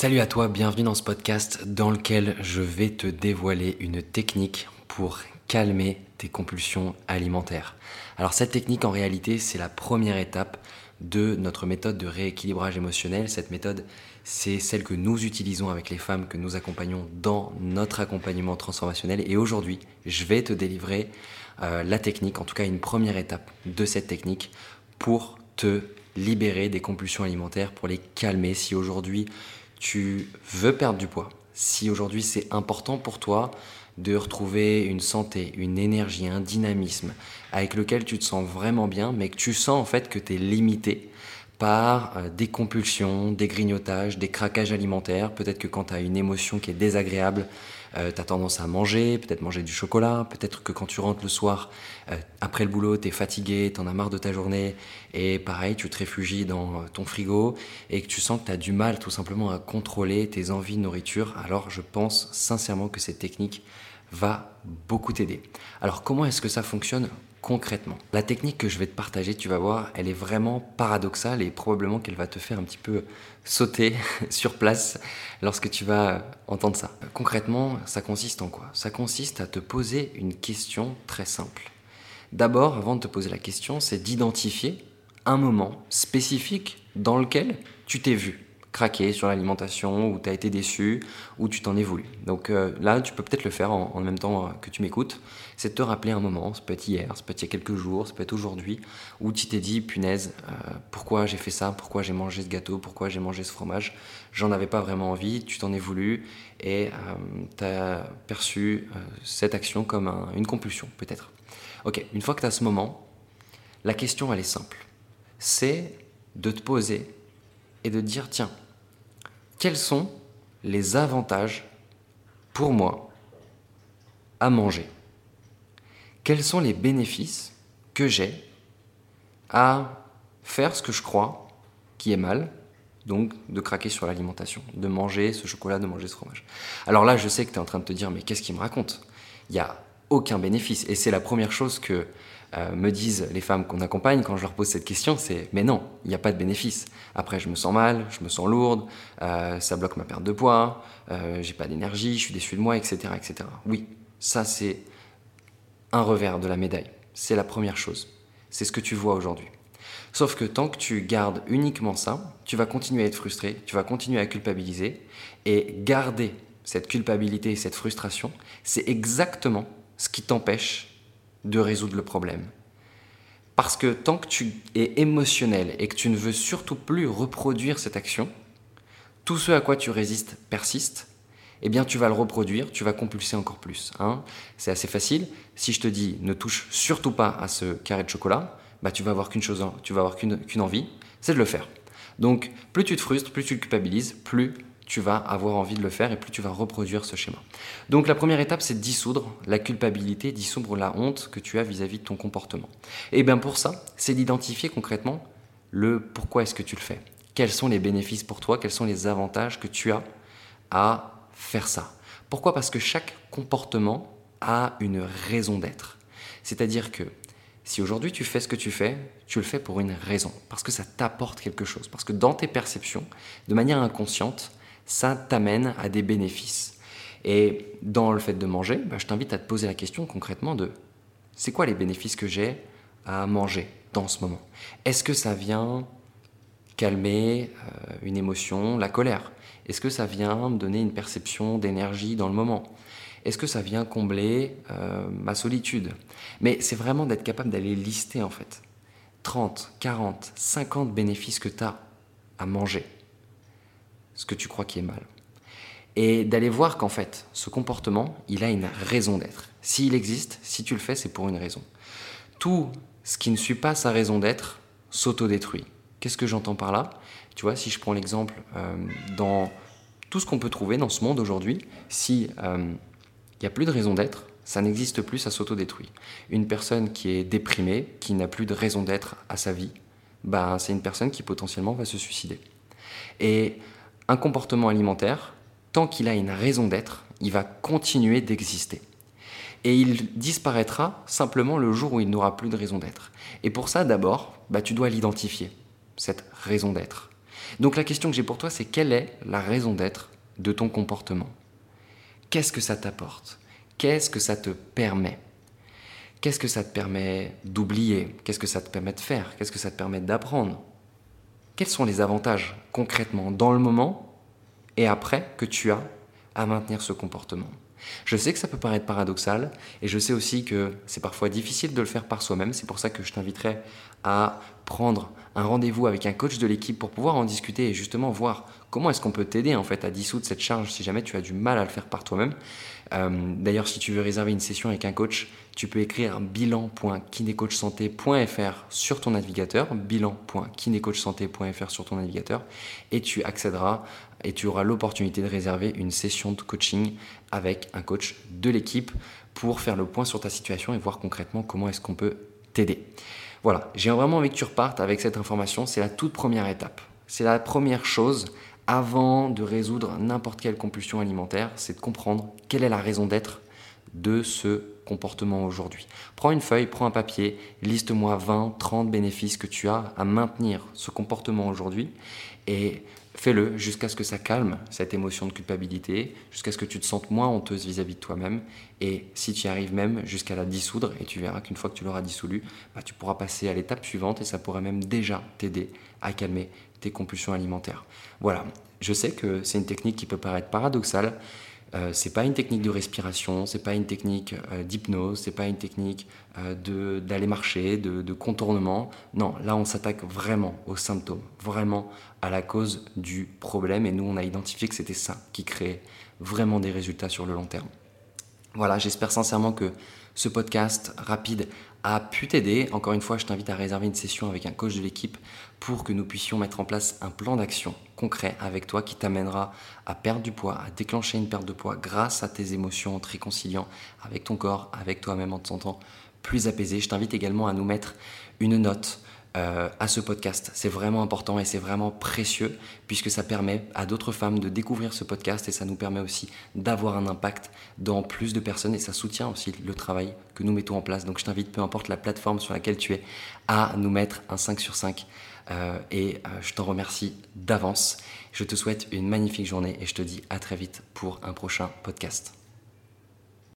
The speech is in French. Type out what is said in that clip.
Salut à toi, bienvenue dans ce podcast dans lequel je vais te dévoiler une technique pour calmer tes compulsions alimentaires. Alors cette technique en réalité c'est la première étape de notre méthode de rééquilibrage émotionnel. Cette méthode c'est celle que nous utilisons avec les femmes que nous accompagnons dans notre accompagnement transformationnel et aujourd'hui je vais te délivrer euh, la technique, en tout cas une première étape de cette technique pour te libérer des compulsions alimentaires, pour les calmer si aujourd'hui tu veux perdre du poids, si aujourd'hui c'est important pour toi de retrouver une santé, une énergie, un dynamisme avec lequel tu te sens vraiment bien, mais que tu sens en fait que tu es limité par euh, des compulsions, des grignotages, des craquages alimentaires. Peut-être que quand tu as une émotion qui est désagréable, euh, tu as tendance à manger, peut-être manger du chocolat, peut-être que quand tu rentres le soir, euh, après le boulot, tu es fatigué, tu en as marre de ta journée, et pareil, tu te réfugies dans ton frigo, et que tu sens que tu as du mal tout simplement à contrôler tes envies de nourriture. Alors je pense sincèrement que cette technique va beaucoup t'aider. Alors comment est-ce que ça fonctionne? Concrètement. La technique que je vais te partager, tu vas voir, elle est vraiment paradoxale et probablement qu'elle va te faire un petit peu sauter sur place lorsque tu vas entendre ça. Concrètement, ça consiste en quoi? Ça consiste à te poser une question très simple. D'abord, avant de te poser la question, c'est d'identifier un moment spécifique dans lequel tu t'es vu craqué sur l'alimentation, ou tu as été déçu, ou tu t'en es voulu. Donc euh, là, tu peux peut-être le faire en, même temps euh, que tu m'écoutes. C'est de te rappeler un moment, ça peut être hier, ça peut être il y a quelques jours, ça peut être aujourd'hui, où tu t'es dit, punaise, euh, pourquoi j'ai fait ça, pourquoi j'ai mangé ce gâteau, pourquoi j'ai mangé ce fromage? J'en avais pas vraiment envie, tu t'en es voulu, et tu as perçu cette action comme une compulsion, peut-être. Ok, une fois que tu as ce moment, la question, elle est simple. C'est de te poser et de dire, tiens, quels sont les avantages pour moi à manger? Quels sont les bénéfices que j'ai à faire ce que je crois qui est mal, donc de craquer sur l'alimentation, de manger ce chocolat, de manger ce fromage? Alors là, je sais que tu es en train de te dire, mais qu'est-ce qu'il me raconte? Il aucun bénéfice. Et c'est la première chose que euh, me disent les femmes qu'on accompagne quand je leur pose cette question, c'est mais non, il n'y a pas de bénéfice. Après, je me sens mal, je me sens lourde, euh, ça bloque ma perte de poids, euh, j'ai pas d'énergie, je suis déçu de moi, etc., etc. Oui, ça c'est un revers de la médaille. C'est la première chose. C'est ce que tu vois aujourd'hui. Sauf que tant que tu gardes uniquement ça, tu vas continuer à être frustré, tu vas continuer à culpabiliser, et garder cette culpabilité et cette frustration, c'est exactement ce qui t'empêche de résoudre le problème. Parce que tant que tu es émotionnel et que tu ne veux surtout plus reproduire cette action, tout ce à quoi tu résistes persiste, eh bien tu vas le reproduire, tu vas compulser encore plus. Hein. C'est assez facile. Si je te dis ne touche surtout pas à ce carré de chocolat, bah, tu vas avoir qu'une chose, tu vas avoir qu'une envie, c'est de le faire. Donc plus tu te frustres, plus tu te culpabilises, plus tu vas avoir envie de le faire et plus tu vas reproduire ce schéma. Donc la première étape, c'est dissoudre la culpabilité, dissoudre la honte que tu as vis-à-vis de ton comportement. Et bien pour ça, c'est d'identifier concrètement le pourquoi est-ce que tu le fais. Quels sont les bénéfices pour toi, quels sont les avantages que tu as à faire ça? Pourquoi? Parce que chaque comportement a une raison d'être. C'est-à-dire que si aujourd'hui tu fais ce que tu fais, tu le fais pour une raison, parce que ça t'apporte quelque chose, parce que dans tes perceptions, de manière inconsciente, ça t'amène à des bénéfices. Et dans le fait de manger, bah, je t'invite à te poser la question concrètement de c'est quoi les bénéfices que j'ai à manger dans ce moment? Est-ce que ça vient calmer euh, une émotion, la colère? Est-ce que ça vient me donner une perception d'énergie dans le moment? Est-ce que ça vient combler euh, ma solitude? Mais c'est vraiment d'être capable d'aller lister en fait 30, 40, 50 bénéfices que tu as à manger ce que tu crois qui est mal. Et d'aller voir qu'en fait, ce comportement, il a une raison d'être. S'il existe, si tu le fais, c'est pour une raison. Tout ce qui ne suit pas sa raison d'être s'autodétruit. Qu'est-ce que j'entends par là? Tu vois, si je prends l'exemple euh, dans tout ce qu'on peut trouver dans ce monde aujourd'hui, si euh, n'y a plus de raison d'être, ça n'existe plus, ça s'autodétruit. Une personne qui est déprimée, qui n'a plus de raison d'être à sa vie, bah, c'est une personne qui potentiellement va se suicider. Et un comportement alimentaire, tant qu'il a une raison d'être, il va continuer d'exister. Et il disparaîtra simplement le jour où il n'aura plus de raison d'être. Et pour ça, d'abord, bah, tu dois l'identifier, cette raison d'être. Donc la question que j'ai pour toi, c'est quelle est la raison d'être de ton comportement? Qu'est-ce que ça t'apporte? Qu'est-ce que ça te permet? Qu'est-ce que ça te permet d'oublier? Qu'est-ce que ça te permet de faire? Qu'est-ce que ça te permet d'apprendre? Quels sont les avantages concrètement dans le moment et après que tu as à maintenir ce comportement? Je sais que ça peut paraître paradoxal et je sais aussi que c'est parfois difficile de le faire par soi-même. C'est pour ça que je t'inviterai à prendre un rendez-vous avec un coach de l'équipe pour pouvoir en discuter et justement voir comment est-ce qu'on peut t'aider en fait à dissoudre cette charge si jamais tu as du mal à le faire par toi-même. Euh, d'ailleurs, si tu veux réserver une session avec un coach, tu peux écrire bilan.kinecoachsanté.fr sur ton navigateur, bilan.kinecoachsanté.fr sur ton navigateur, et tu accéderas et tu auras l'opportunité de réserver une session de coaching avec un coach de l'équipe pour faire le point sur ta situation et voir concrètement comment est-ce qu'on peut t'aider. Voilà, j'ai vraiment envie que tu repartes avec cette information. C'est la toute première étape. C'est la première chose avant de résoudre n'importe quelle compulsion alimentaire, c'est de comprendre quelle est la raison d'être de ce comportement aujourd'hui. Prends une feuille, prends un papier, liste-moi 20, 30 bénéfices que tu as à maintenir ce comportement aujourd'hui et fais-le jusqu'à ce que ça calme cette émotion de culpabilité, jusqu'à ce que tu te sentes moins honteuse vis-à-vis de toi-même et si tu y arrives même jusqu'à la dissoudre et tu verras qu'une fois que tu l'auras dissoulu, bah, tu pourras passer à l'étape suivante et ça pourrait même déjà t'aider à calmer tes compulsions alimentaires. Voilà, je sais que c'est une technique qui peut paraître paradoxale. Euh, c'est pas une technique de respiration, c'est pas une technique euh, d'hypnose, c'est pas une technique euh, d'aller marcher, de, de, contournement. Non, là on s'attaque vraiment aux symptômes, vraiment à la cause du problème. Et nous on a identifié que c'était ça qui créait vraiment des résultats sur le long terme. Voilà, j'espère sincèrement que ce podcast rapide a pu t'aider. Encore une fois, je t'invite à réserver une session avec un coach de l'équipe pour que nous puissions mettre en place un plan d'action concret avec toi qui t'amènera à perdre du poids, à déclencher une perte de poids grâce à tes émotions, en te réconciliant avec ton corps, avec toi-même en te sentant plus apaisé. Je t'invite également à nous mettre une note euh, à ce podcast. C'est vraiment important et c'est vraiment précieux puisque ça permet à d'autres femmes de découvrir ce podcast et ça nous permet aussi d'avoir un impact dans plus de personnes et ça soutient aussi le travail que nous mettons en place. Donc je t'invite, peu importe la plateforme sur laquelle tu es, à nous mettre un 5 sur 5 euh, et euh, je t'en remercie d'avance. Je te souhaite une magnifique journée et je te dis à très vite pour un prochain podcast.